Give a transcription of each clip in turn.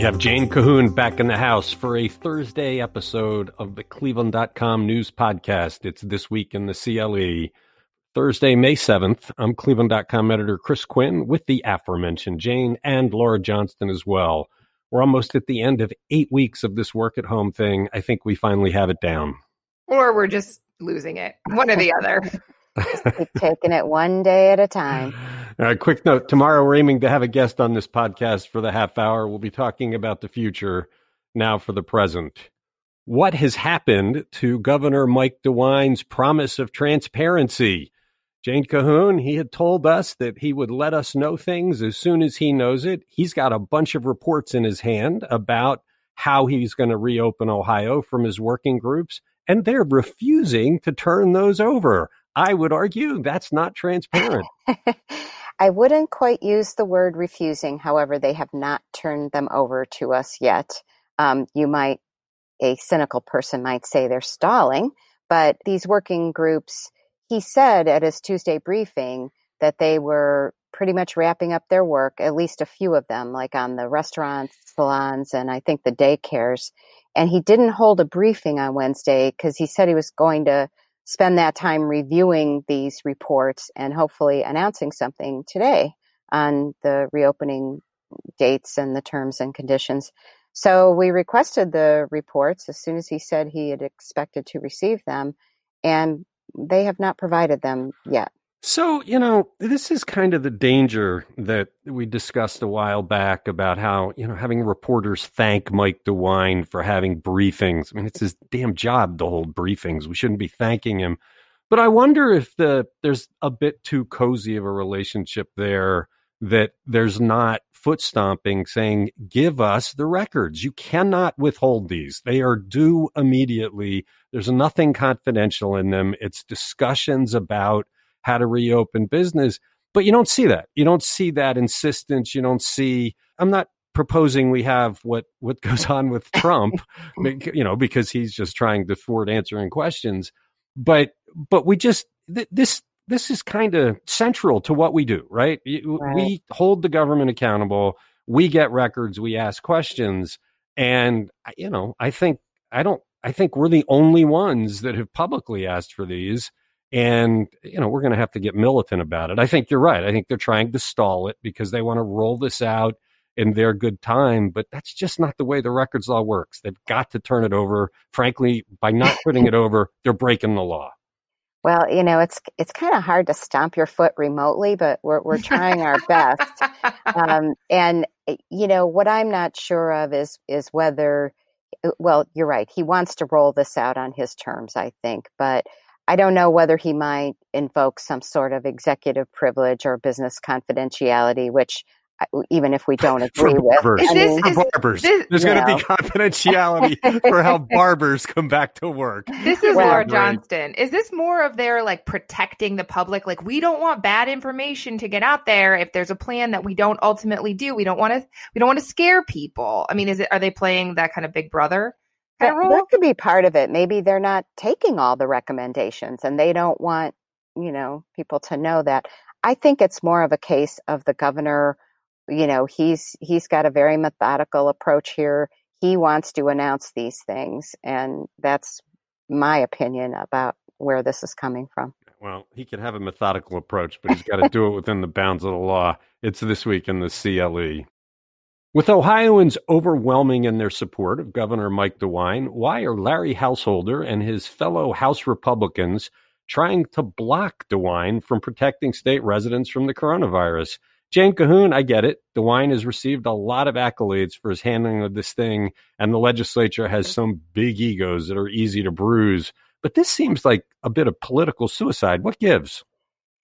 We have Jane Cahoon back in the house for a Thursday episode of the Cleveland.com news podcast. It's This Week in the CLE. Thursday, May 7th. I'm Cleveland.com editor Chris Quinn with the aforementioned Jane and Laura Johnston as well. We're almost at the end of eight weeks of this work at home thing. I think we finally have it down. Or we're just losing it, one or the other. taking it one day at a time. All right, uh, quick note. Tomorrow we're aiming to have a guest on this podcast for the half hour. We'll be talking about the future now for the present. What has happened to Governor Mike DeWine's promise of transparency? Jane Cahoon, he had told us that he would let us know things as soon as he knows it. He's got a bunch of reports in his hand about how he's going to reopen Ohio from his working groups, and they're refusing to turn those over. I would argue that's not transparent. I wouldn't quite use the word refusing. However, they have not turned them over to us yet. Um, you might, a cynical person might say they're stalling, but these working groups, he said at his Tuesday briefing that they were pretty much wrapping up their work, at least a few of them, like on the restaurants, salons, and I think the daycares. And he didn't hold a briefing on Wednesday because he said he was going to spend that time reviewing these reports and hopefully announcing something today on the reopening dates and the terms and conditions. So we requested the reports as soon as he said he had expected to receive them, and they have not provided them yet. So, you know, this is kind of the danger that we discussed a while back about how, you know, having reporters thank Mike DeWine for having briefings. I mean, it's his damn job to hold briefings. We shouldn't be thanking him. But I wonder if the there's a bit too cozy of a relationship there that there's not foot stomping saying, give us the records. You cannot withhold these. They are due immediately. There's nothing confidential in them. It's discussions about how to reopen business. But you don't see that. You don't see that insistence. You don't see, I'm not proposing we have what, what goes on with Trump, you know, because he's just trying to thwart answering questions. But, but we just, th- this, this is kind of central to what we do, right? right? We hold the government accountable. We get records. We ask questions. And, you know, I think, I don't, I think we're the only ones that have publicly asked for these. And, you know, we're going to have to get militant about it. I think you're right. I think they're trying to stall it because they want to roll this out in their good time, but that's just not the way the records law works. They've got to turn it over. Frankly, by not putting it over, they're breaking the law. Well, you know, it's it's kind of hard to stomp your foot remotely, but we're we're trying our best. Um, and eh, you know, what I'm not sure of is is whether, eh, well, you're right. He wants to roll this out on his terms, I think, but I don't know whether he might invoke some sort of executive privilege or business confidentiality, which even if we don't agree for with. Barbers. I mean, for barbers. This, There's going to be confidentiality for how barbers come back to work. This is well, Laura Johnston. Is this more of their like protecting the public? Like we don't want bad information to get out there. If there's a plan that we don't ultimately do, we don't want to. We don't want to scare people. I mean, is it? Are they playing that kind of Big Brother? That, that could be part of it. Maybe they're not taking all the recommendations and they don't want, you know, people to know that. I think it's more of a case of the governor, you know, he's he's got a very methodical approach here. He wants to announce these things and that's my opinion about where this is coming from. Well, he could have a methodical approach, but he's got to do it within the bounds of the law. It's this week in the CLE. With Ohioans overwhelming in their support of Governor Mike DeWine, why are Larry Householder and his fellow House Republicans trying to block DeWine from protecting state residents from the coronavirus? Jane Cahoon, I get it. DeWine has received a lot of accolades for his handling of this thing, and the legislature has some big egos that are easy to bruise. But this seems like a bit of political suicide. What gives?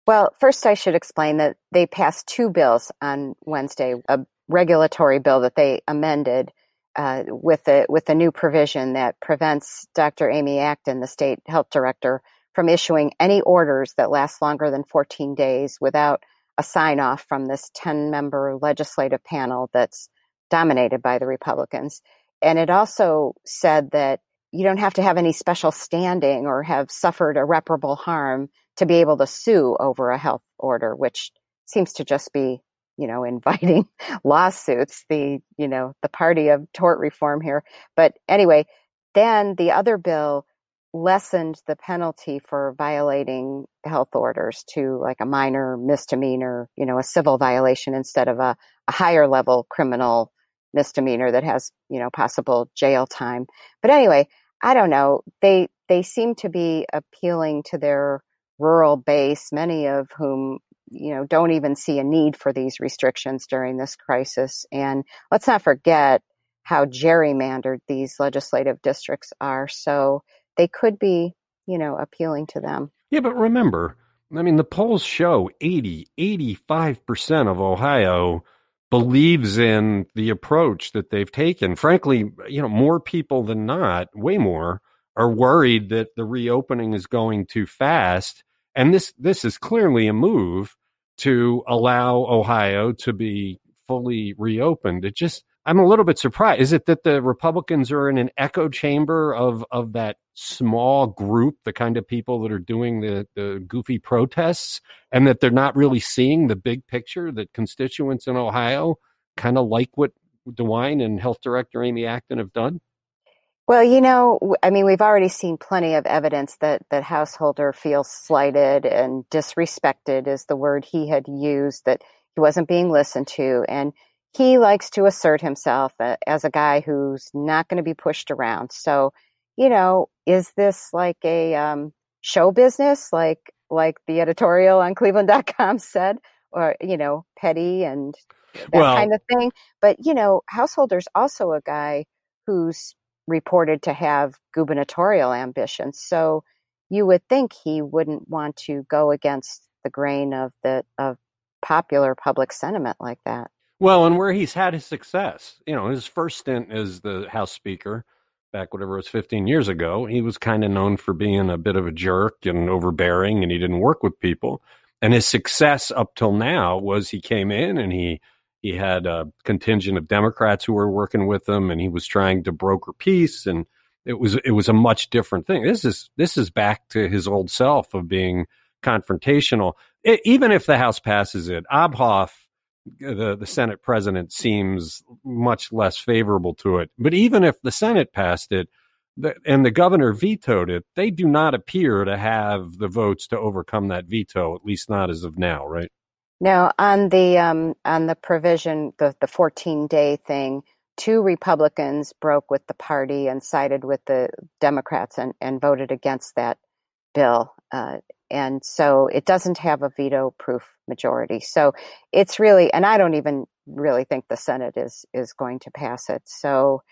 Well, first, I should explain that they passed two bills on Wednesday a regulatory bill that they amended uh, with the with a new provision that prevents Dr. Amy Acton, the state health director, from issuing any orders that last longer than 14 days without a sign off from this 10 member legislative panel that's dominated by the Republicans. And it also said that you don't have to have any special standing or have suffered irreparable harm to be able to sue over a health order, which seems to just be you know, inviting lawsuits, the, you know, the party of tort reform here. But anyway, then the other bill lessened the penalty for violating health orders to like a minor misdemeanor, you know, a civil violation instead of a, a higher level criminal misdemeanor that has, you know, possible jail time. But anyway, I don't know. They they seem to be appealing to their rural base, many of whom you know don't even see a need for these restrictions during this crisis. And let's not forget how gerrymandered these legislative districts are. So they could be, you know, appealing to them. Yeah, but remember, I mean, the polls show 80, 85% of Ohio believes in the approach that they've taken. Frankly, you know, more people than not, way more, are worried that the reopening is going too fast. And this this is clearly a move to allow Ohio to be fully reopened. It just I'm a little bit surprised. Is it that the Republicans are in an echo chamber of of that small group, the kind of people that are doing the the goofy protests, and that they're not really seeing the big picture that constituents in Ohio kind of like what DeWine and Health Director Amy Acton have done? Well, you know, I mean, we've already seen plenty of evidence that that Householder feels slighted and disrespected is the word he had used that he wasn't being listened to and he likes to assert himself uh, as a guy who's not going to be pushed around. So, you know, is this like a um, show business, like like the editorial on Cleveland.com said, or you know, petty and that well, kind of thing? But you know, Householder's also a guy who's reported to have gubernatorial ambitions. So you would think he wouldn't want to go against the grain of the of popular public sentiment like that. Well, and where he's had his success, you know, his first stint as the House Speaker back whatever it was 15 years ago, he was kind of known for being a bit of a jerk and overbearing and he didn't work with people. And his success up till now was he came in and he he had a contingent of Democrats who were working with him and he was trying to broker peace and it was it was a much different thing. This is this is back to his old self of being confrontational. It, even if the House passes it, Obhof the, the Senate president seems much less favorable to it. But even if the Senate passed it and the governor vetoed it, they do not appear to have the votes to overcome that veto, at least not as of now, right? Now, on the um, on the provision, the the 14 day thing, two Republicans broke with the party and sided with the Democrats and, and voted against that bill. Uh, and so it doesn't have a veto proof majority. So it's really, and I don't even really think the Senate is is going to pass it. So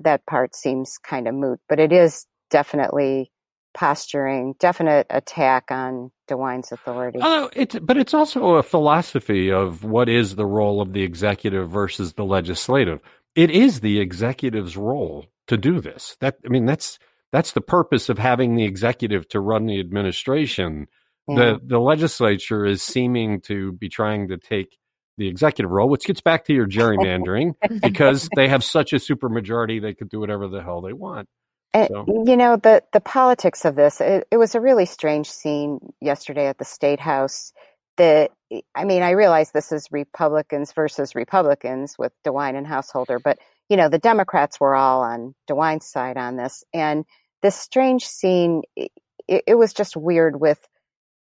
that part seems kind of moot, but it is definitely posturing, definite attack on DeWine's authority. Uh, it's, but it's also a philosophy of what is the role of the executive versus the legislative. It is the executive's role to do this. That I mean, that's that's the purpose of having the executive to run the administration. Yeah. The the legislature is seeming to be trying to take the executive role, which gets back to your gerrymandering, because they have such a supermajority they could do whatever the hell they want. So. You know the the politics of this. It, it was a really strange scene yesterday at the state house. The I mean, I realize this is Republicans versus Republicans with DeWine and Householder, but you know, the Democrats were all on DeWine's side on this. And this strange scene, it, it was just weird with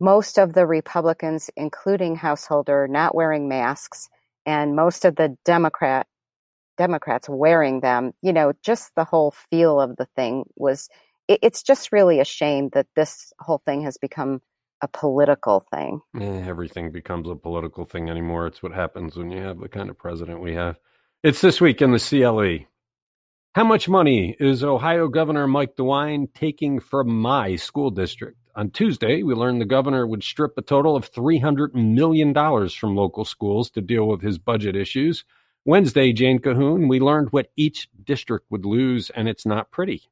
most of the Republicans, including Householder, not wearing masks, and most of the Democrat Democrats wearing them. You know, just the whole feel of the thing was. It, it's just really a shame that this whole thing has become a political thing. Yeah, everything becomes a political thing anymore. It's what happens when you have the kind of president we have. It's this week in the CLE. How much money is Ohio Governor Mike DeWine taking from my school district? On Tuesday, we learned the governor would strip a total of $300 million from local schools to deal with his budget issues. Wednesday, Jane Cahoon, we learned what each district would lose, and it's not pretty.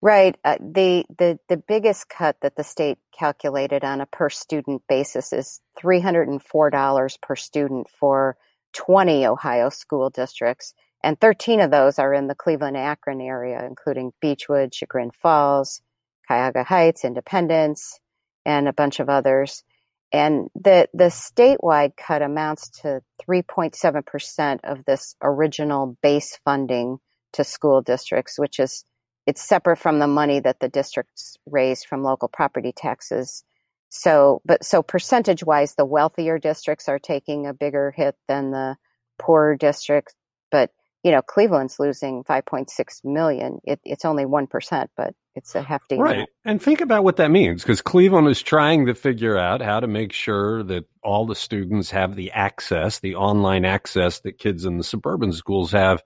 Right. Uh, the, the, the biggest cut that the state calculated on a per student basis is $304 per student for 20 Ohio school districts, and 13 of those are in the Cleveland Akron area, including Beechwood, Chagrin Falls, Cuyahoga Heights, Independence, and a bunch of others. And the the statewide cut amounts to 3.7 percent of this original base funding to school districts, which is it's separate from the money that the districts raise from local property taxes. So, but so percentage wise, the wealthier districts are taking a bigger hit than the poorer districts. But you know, Cleveland's losing 5.6 million. It, it's only 1%, but it's a hefty right. Amount. and think about what that means because cleveland is trying to figure out how to make sure that all the students have the access the online access that kids in the suburban schools have.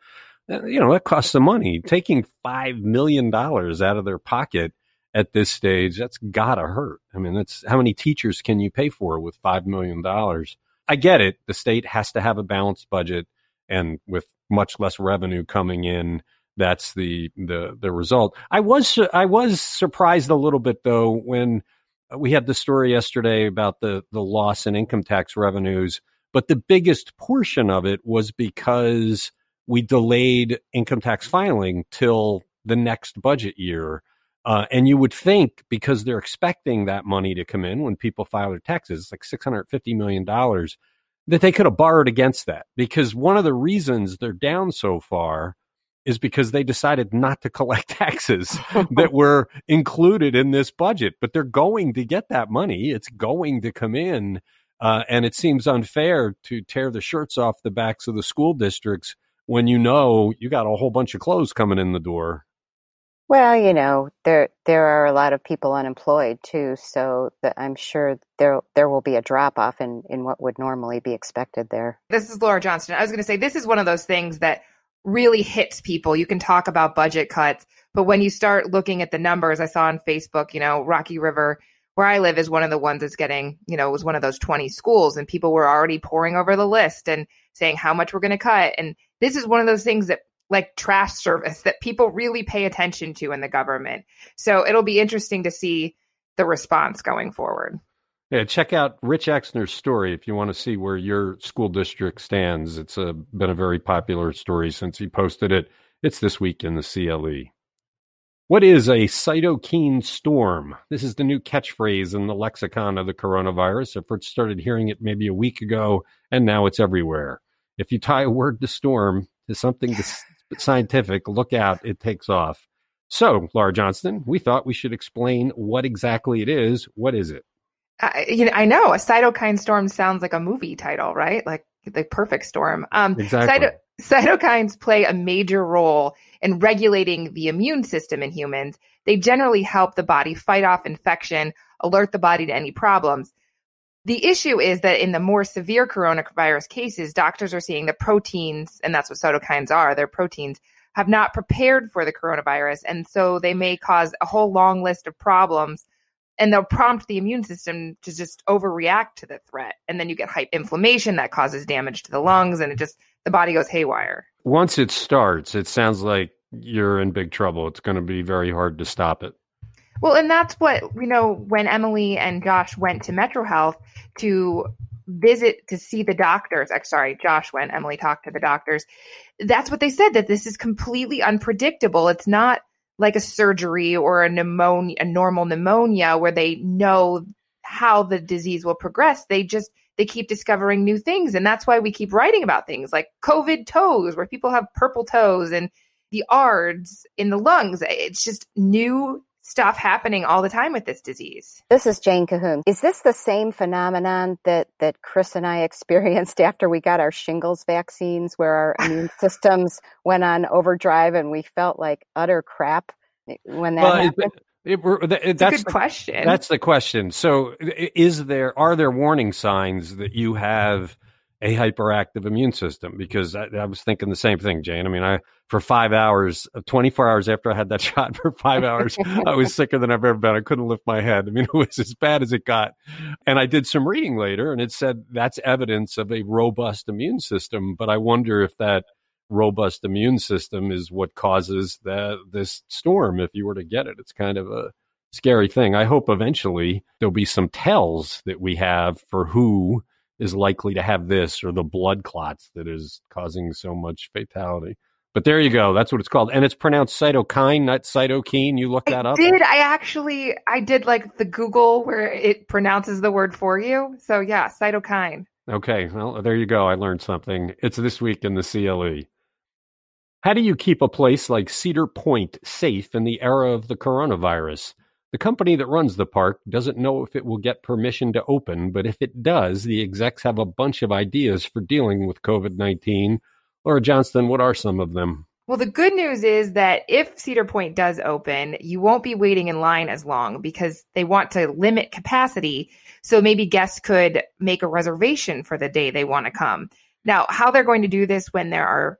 Uh, you know that costs some money. Taking five million dollars out of their pocket at this stage that's gotta hurt. I mean that's how many teachers can you pay for with five million dollars? I get it. The state has to have a balanced budget and with much less revenue coming in that's the the the result. I was I was surprised a little bit though when we had the story yesterday about the the loss in income tax revenues, but the biggest portion of it was because we delayed income tax filing till the next budget year. Uh, and you would think because they're expecting that money to come in when people file their taxes, it's like $650 million, that they could have borrowed against that. Because one of the reasons they're down so far is because they decided not to collect taxes that were included in this budget, but they're going to get that money. It's going to come in. Uh, and it seems unfair to tear the shirts off the backs of the school districts when you know you got a whole bunch of clothes coming in the door. Well, you know, there there are a lot of people unemployed too, so I'm sure there there will be a drop off in in what would normally be expected there. This is Laura Johnston. I was going to say this is one of those things that really hits people. You can talk about budget cuts, but when you start looking at the numbers, I saw on Facebook, you know, Rocky River, where I live, is one of the ones that's getting, you know, it was one of those 20 schools, and people were already poring over the list and saying how much we're going to cut. And this is one of those things that, like trash service, that people really pay attention to in the government. So it'll be interesting to see the response going forward. Yeah, check out Rich Exner's story if you want to see where your school district stands. It's a, been a very popular story since he posted it. It's this week in the CLE. What is a cytokine storm? This is the new catchphrase in the lexicon of the coronavirus. I first started hearing it maybe a week ago, and now it's everywhere. If you tie a word to storm to something scientific, look out, it takes off. So, Laura Johnston, we thought we should explain what exactly it is. What is it? I, you know, I know a cytokine storm sounds like a movie title, right? Like the perfect storm. Um, exactly. Cyto- cytokines play a major role in regulating the immune system in humans. They generally help the body fight off infection, alert the body to any problems. The issue is that in the more severe coronavirus cases, doctors are seeing the proteins, and that's what cytokines are, they're proteins, have not prepared for the coronavirus. And so they may cause a whole long list of problems and they'll prompt the immune system to just overreact to the threat and then you get hype inflammation that causes damage to the lungs and it just the body goes haywire once it starts it sounds like you're in big trouble it's going to be very hard to stop it well and that's what you know when emily and josh went to metro health to visit to see the doctors sorry josh went emily talked to the doctors that's what they said that this is completely unpredictable it's not like a surgery or a pneumonia, a normal pneumonia where they know how the disease will progress. They just, they keep discovering new things. And that's why we keep writing about things like COVID toes, where people have purple toes and the ARDS in the lungs. It's just new stuff happening all the time with this disease. This is Jane Cahoon. Is this the same phenomenon that that Chris and I experienced after we got our shingles vaccines where our immune systems went on overdrive and we felt like utter crap when that well, happened? It, it, it, that's a good question. That's the question. So, is there are there warning signs that you have a hyperactive immune system because I, I, was thinking the same thing, Jane. I mean, I for five hours, uh, 24 hours after I had that shot, for five hours, I was sicker than I've ever been. I couldn't lift my head. I mean, it was as bad as it got. And I did some reading later, and it said that's evidence of a robust immune system. But I wonder if that robust immune system is what causes that this storm. If you were to get it, it's kind of a scary thing. I hope eventually there'll be some tells that we have for who is likely to have this or the blood clots that is causing so much fatality. But there you go. That's what it's called. And it's pronounced cytokine, not cytokine. You look that I up? did. I actually, I did like the Google where it pronounces the word for you. So yeah, cytokine. Okay. Well, there you go. I learned something. It's this week in the CLE. How do you keep a place like Cedar Point safe in the era of the coronavirus? The company that runs the park doesn't know if it will get permission to open, but if it does, the execs have a bunch of ideas for dealing with COVID 19 Laura Johnston, what are some of them? Well, the good news is that if Cedar Point does open, you won't be waiting in line as long because they want to limit capacity. So maybe guests could make a reservation for the day they want to come. Now, how they're going to do this when there are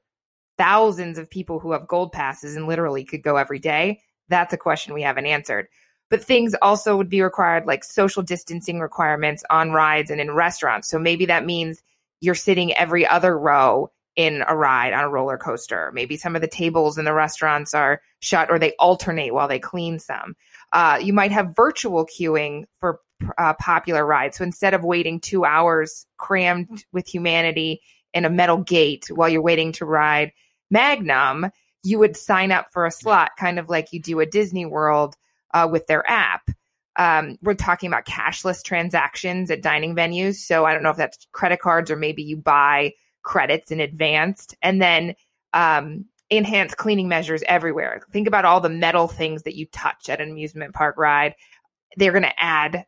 thousands of people who have gold passes and literally could go every day, that's a question we haven't answered. But things also would be required, like social distancing requirements on rides and in restaurants. So maybe that means you're sitting every other row in a ride on a roller coaster. Maybe some of the tables in the restaurants are shut or they alternate while they clean some. Uh, you might have virtual queuing for uh, popular rides. So instead of waiting two hours crammed with humanity in a metal gate while you're waiting to ride Magnum, you would sign up for a slot, kind of like you do at Disney World uh, with their app. Um, we're talking about cashless transactions at dining venues. So I don't know if that's credit cards or maybe you buy credits in advance. and then um, enhanced cleaning measures everywhere. Think about all the metal things that you touch at an amusement park ride. They're going to add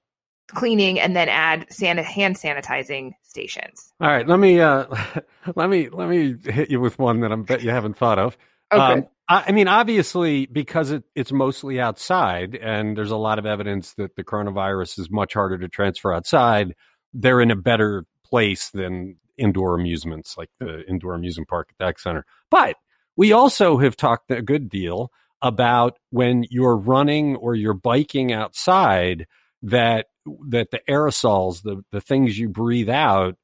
cleaning and then add san- hand sanitizing stations. All right, let me uh, let me let me hit you with one that I bet you haven't thought of. Okay. Um, I, mean, obviously, because it, it's mostly outside, and there's a lot of evidence that the coronavirus is much harder to transfer outside. They're in a better place than indoor amusements like the indoor amusement park at the Center. But we also have talked a good deal about when you're running or you're biking outside that that the aerosols, the the things you breathe out,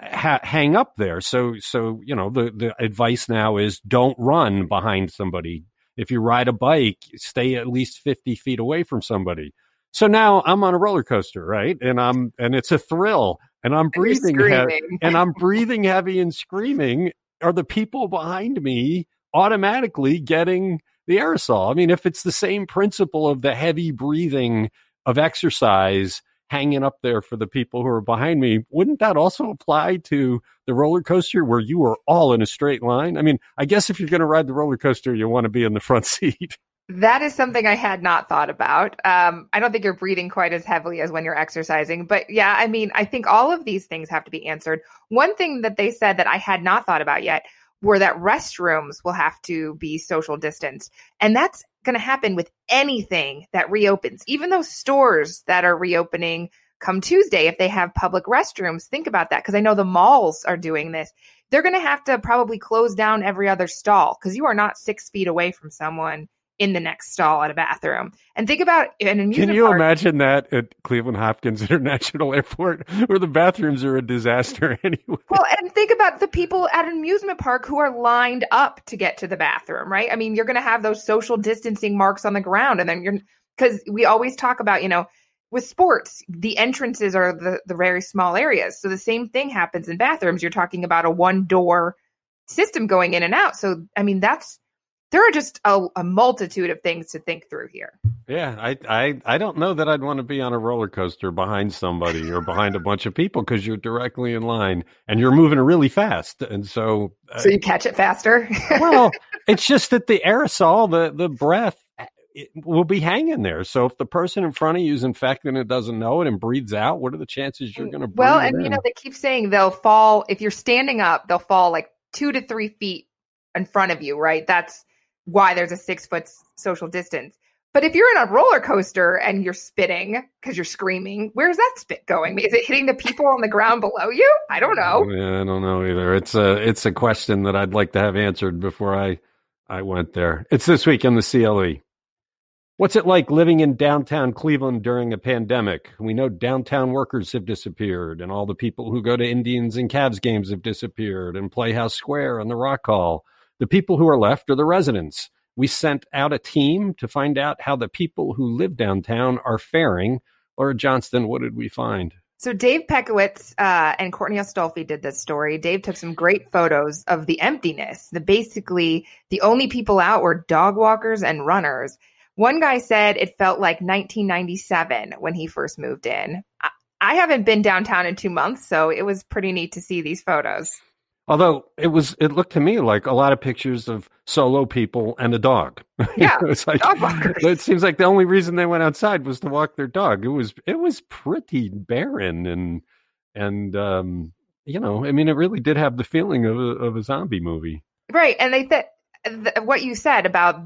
ha- hang up there. So so you know the the advice now is don't run behind somebody. If you ride a bike, stay at least fifty feet away from somebody. So now I'm on a roller coaster, right? And I'm and it's a thrill and I'm breathing heavy, and I'm breathing heavy and screaming. Are the people behind me automatically getting the aerosol? I mean, if it's the same principle of the heavy breathing of exercise hanging up there for the people who are behind me, wouldn't that also apply to the roller coaster where you are all in a straight line? I mean, I guess if you're going to ride the roller coaster, you want to be in the front seat. That is something I had not thought about. Um, I don't think you're breathing quite as heavily as when you're exercising. But yeah, I mean, I think all of these things have to be answered. One thing that they said that I had not thought about yet were that restrooms will have to be social distanced. And that's going to happen with anything that reopens, even those stores that are reopening come Tuesday, if they have public restrooms, think about that. Cause I know the malls are doing this. They're going to have to probably close down every other stall because you are not six feet away from someone in the next stall at a bathroom. And think about an amusement Can you park. imagine that at Cleveland Hopkins International Airport where the bathrooms are a disaster anyway? Well, and think about the people at an amusement park who are lined up to get to the bathroom, right? I mean, you're going to have those social distancing marks on the ground and then you're cuz we always talk about, you know, with sports, the entrances are the the very small areas. So the same thing happens in bathrooms. You're talking about a one door system going in and out. So I mean, that's there are just a, a, multitude of things to think through here. Yeah, I, I I don't know that I'd want to be on a roller coaster behind somebody or behind a bunch of people because you're directly in line and you're moving really fast, and so uh, so you catch it faster. well, it's just that the aerosol, the the breath. will be hanging there. So if the person in front of you is infected and doesn't know it and breathes out, what are the chances you're going to? Well, and you know they keep saying they'll fall if you're standing up. They'll fall like two to three feet in front of you. Right? That's why there's a six foot social distance. But if you're in a roller coaster and you're spitting because you're screaming, where's that spit going? Is it hitting the people on the ground below you? I don't know. Yeah, I don't know either. It's a it's a question that I'd like to have answered before I I went there. It's this week in the CLE. What's it like living in downtown Cleveland during a pandemic? We know downtown workers have disappeared, and all the people who go to Indians and Cavs games have disappeared, and Playhouse Square and the Rock Hall. The people who are left are the residents. We sent out a team to find out how the people who live downtown are faring. Laura Johnston, what did we find? So Dave Petkiewicz uh, and Courtney Astolfi did this story. Dave took some great photos of the emptiness. The basically the only people out were dog walkers and runners. One guy said it felt like 1997 when he first moved in. I, I haven't been downtown in two months, so it was pretty neat to see these photos. Although it was, it looked to me like a lot of pictures of solo people and a dog. Yeah, it's like, it seems like the only reason they went outside was to walk their dog. It was, it was pretty barren and, and, um, you know, I mean, it really did have the feeling of a, of a zombie movie. Right, and they said th- what you said about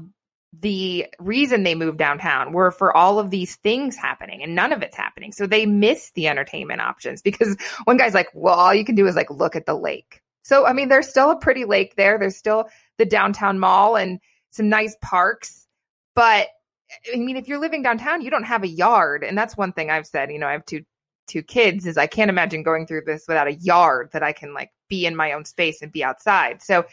the reason they moved downtown were for all of these things happening and none of it's happening. So they miss the entertainment options because one guy's like, well, all you can do is like look at the lake. So, I mean, there's still a pretty lake there. There's still the downtown mall and some nice parks. But I mean, if you're living downtown, you don't have a yard. And that's one thing I've said, you know, I have two, two kids is I can't imagine going through this without a yard that I can like be in my own space and be outside. So,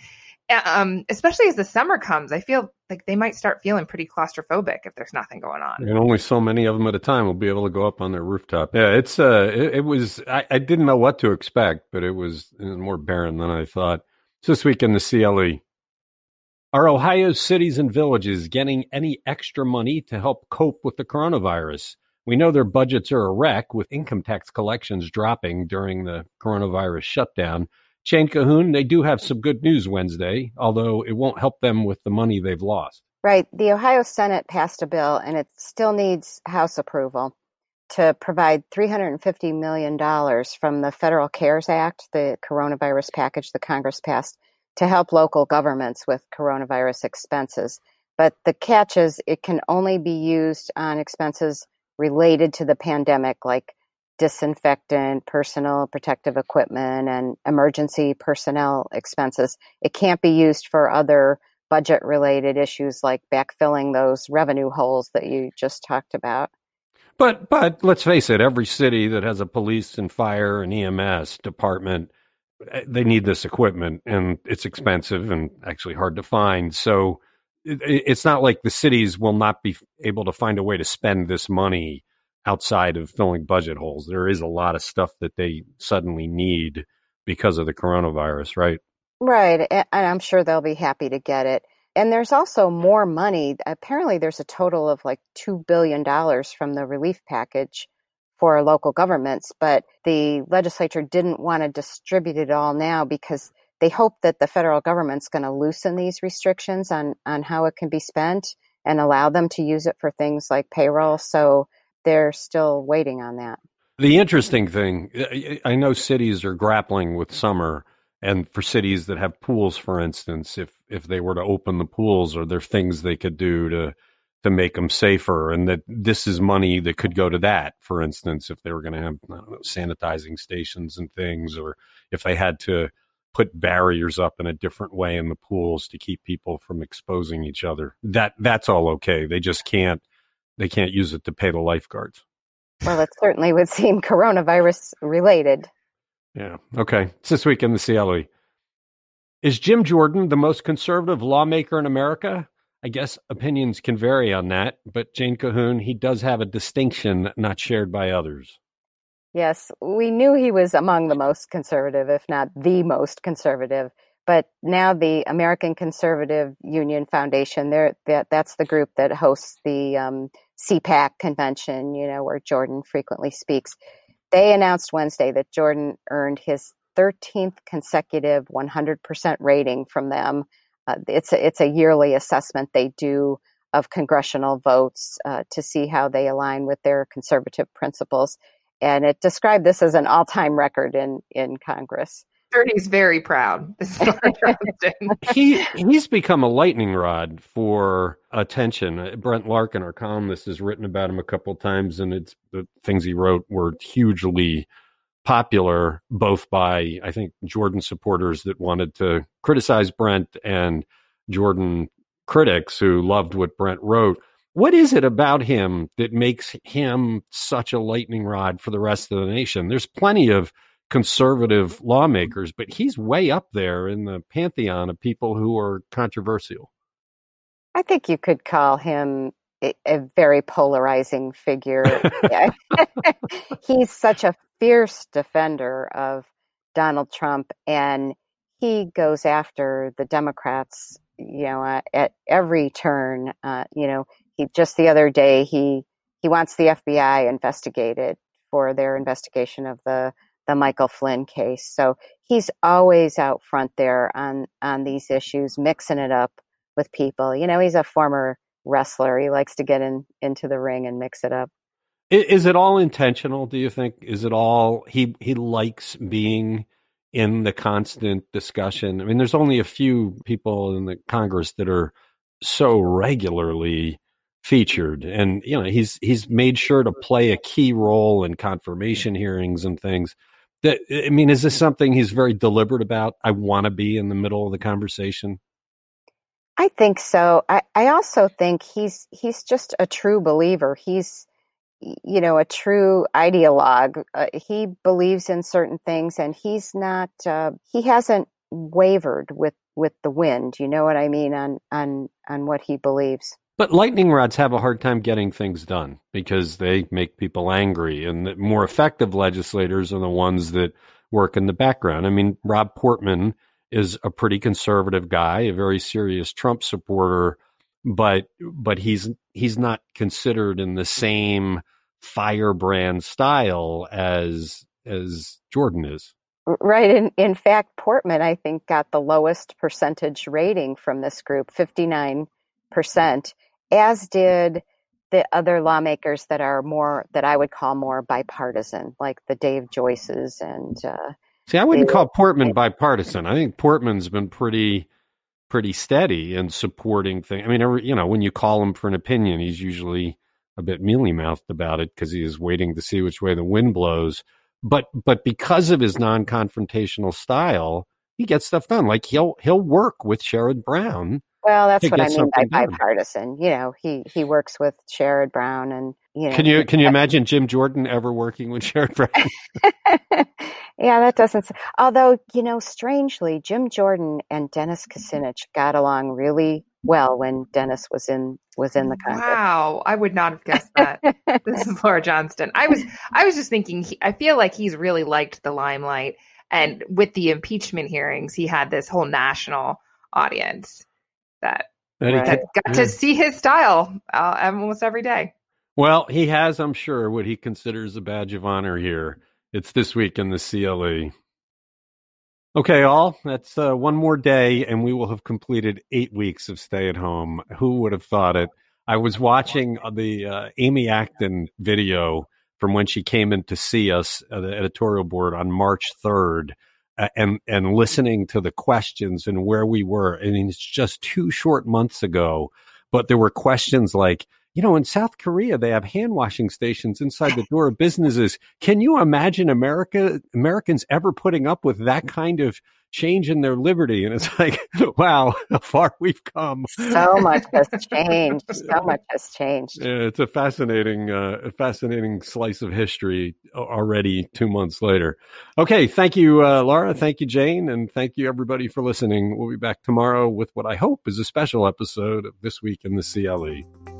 um, especially as the summer comes, I feel like they might start feeling pretty claustrophobic if there's nothing going on. And only so many of them at a time will be able to go up on their rooftop. Yeah, it's uh, it, it was. I, I, didn't know what to expect, but it was, it was more barren than I thought. this week in the CLE, are Ohio cities and villages getting any extra money to help cope with the coronavirus? We know their budgets are a wreck with income tax collections dropping during the coronavirus shutdown. Jane Cahoon, they do have some good news Wednesday, although it won't help them with the money they've lost. Right. The Ohio Senate passed a bill, and it still needs House approval to provide $350 million from the Federal CARES Act, the coronavirus package the Congress passed, to help local governments with coronavirus expenses. But the catch is it can only be used on expenses related to the pandemic, like disinfectant, personal protective equipment, and emergency personnel expenses. It can't be used for other budget related issues like backfilling those revenue holes that you just talked about. But but let's face it, every city that has a police and fire and EMS department, eh, they need this equipment and it's expensive and actually hard to find. So it's not like the cities will not be able to find a way to spend this money outside of filling budget holes. There is a lot of stuff that they suddenly need because of the coronavirus, right? Right. And I'm sure they'll be happy to get it. And there's also more money. Apparently, there's a total of like $2 billion from the relief package for local governments, but the legislature didn't want to distribute it all now because they hope that the federal government's going to loosen these restrictions on, on how it can be spent and allow them to use it for things like payroll. So they're still waiting on that. The interesting thing, uh, I know cities are grappling with summer, and for cities that have pools, for instance, if if they were to open the pools, are there things they could do to to make them safer? And that this is money that could go to that, for instance, if they were going to have know, sanitizing stations and things, or if they had to put barriers up in a different way in the pools to keep people from exposing each other. That that's all okay. They just can't they can't use it to pay the lifeguards. Well, it certainly would seem coronavirus related. Yeah. Okay. It's this week in the CLE. Is Jim Jordan the most conservative lawmaker in America? I guess opinions can vary on that, but Jane Cahoon, he does have a distinction not shared by others. Yes, we knew he was among the most conservative, if not the most conservative but now the American Conservative Union Foundation, that that's the group that hosts the um, CPAC convention, you know, where Jordan frequently speaks. They announced Wednesday that Jordan earned his 13th consecutive 100% rating from them. Uh, it's a, it's a yearly assessment they do of congressional votes uh, to see how they align with their conservative principles, and it described this as an all-time record in in Congress sure he's very proud. he he's become a lightning rod for attention. Uh, Brent Larkin, our columnist, has written about him a couple of times, and it's the things he wrote were hugely popular, both by I think Jordan supporters that wanted to criticize Brent and Jordan critics who loved what Brent wrote. What is it about him that makes him such a lightning rod for the rest of the nation? There's plenty of conservative lawmakers, but he's way up there in the pantheon of people who are controversial. I think you could call him a very polarizing figure. He's such a fierce defender of Donald Trump, and he goes after the Democrats, you know, uh, at every turn. Uh, you know, he just the other day he he wants the FBI investigated for their investigation of the the Michael Flynn case. So he's always out front there on on these issues, mixing it up with people. You know, he's a former wrestler. He likes to get in into the ring and mix it up. Is it all intentional? Do you think? Is it all he he likes being in the constant discussion? I mean, there's only a few people in the Congress that are so regularly featured, and you know he's he's made sure to play a key role in confirmation hearings and things. That I mean, is this something he's very deliberate about? I want to be in the middle of the conversation. I think so. I, I also think he's he's just a true believer. He's you know a true ideologue. Uh, he believes in certain things, and he's not. Uh, he hasn't wavered with with the wind. You know what I mean on on on what he believes. But lightning rods have a hard time getting things done because they make people angry, and the more effective legislators are the ones that work in the background. I mean, Rob Portman is a pretty conservative guy, a very serious Trump supporter, but but he's he's not considered in the same firebrand style as as Jordan is. Right. In in fact, Portman I think got the lowest percentage rating from this group, fifty nine percent, as did the other lawmakers that are more that I would call more bipartisan, like the Dave Joyces and uh, See, I wouldn't call Portman bipartisan. I think Portman's been pretty pretty steady in supporting things. I mean, every, you know, when you call him for an opinion, he's usually a bit mealy mouthed about it because he is waiting to see which way the wind blows. But but because of his non confrontational style, he gets stuff done. Like he'll he'll work with Sherrod Brown. Well, that's what I mean by done. bipartisan. You know, he he works with Sherrod Brown and you know, can you can you imagine Jim Jordan ever working with Sherrod Brown? yeah, that doesn't. Although you know, strangely, Jim Jordan and Dennis Kucinich got along really well when Dennis was in was in the Congress. Wow, I would not have guessed that. this is Laura Johnston. I was I was just thinking. He, I feel like he's really liked the limelight, and with the impeachment hearings, he had this whole national audience that, that got to see his style uh, almost every day. Well, he has, I'm sure, what he considers a badge of honor here. It's this week in the CLE. Okay, all. That's uh, one more day, and we will have completed eight weeks of stay at home. Who would have thought it? I was watching the uh, Amy Acton video from when she came in to see us, uh, the editorial board, on March 3rd, uh, and and listening to the questions and where we were. I mean, it's just two short months ago, but there were questions like, you know, in South Korea, they have hand washing stations inside the door of businesses. Can you imagine America, Americans ever putting up with that kind of change in their liberty? And it's like, wow, how far we've come. So much has changed. So much has changed. Yeah, it's a fascinating, uh, fascinating slice of history already two months later. Okay. Thank you, uh, Laura. Thank you, Jane. And thank you, everybody, for listening. We'll be back tomorrow with what I hope is a special episode of This Week in the CLE.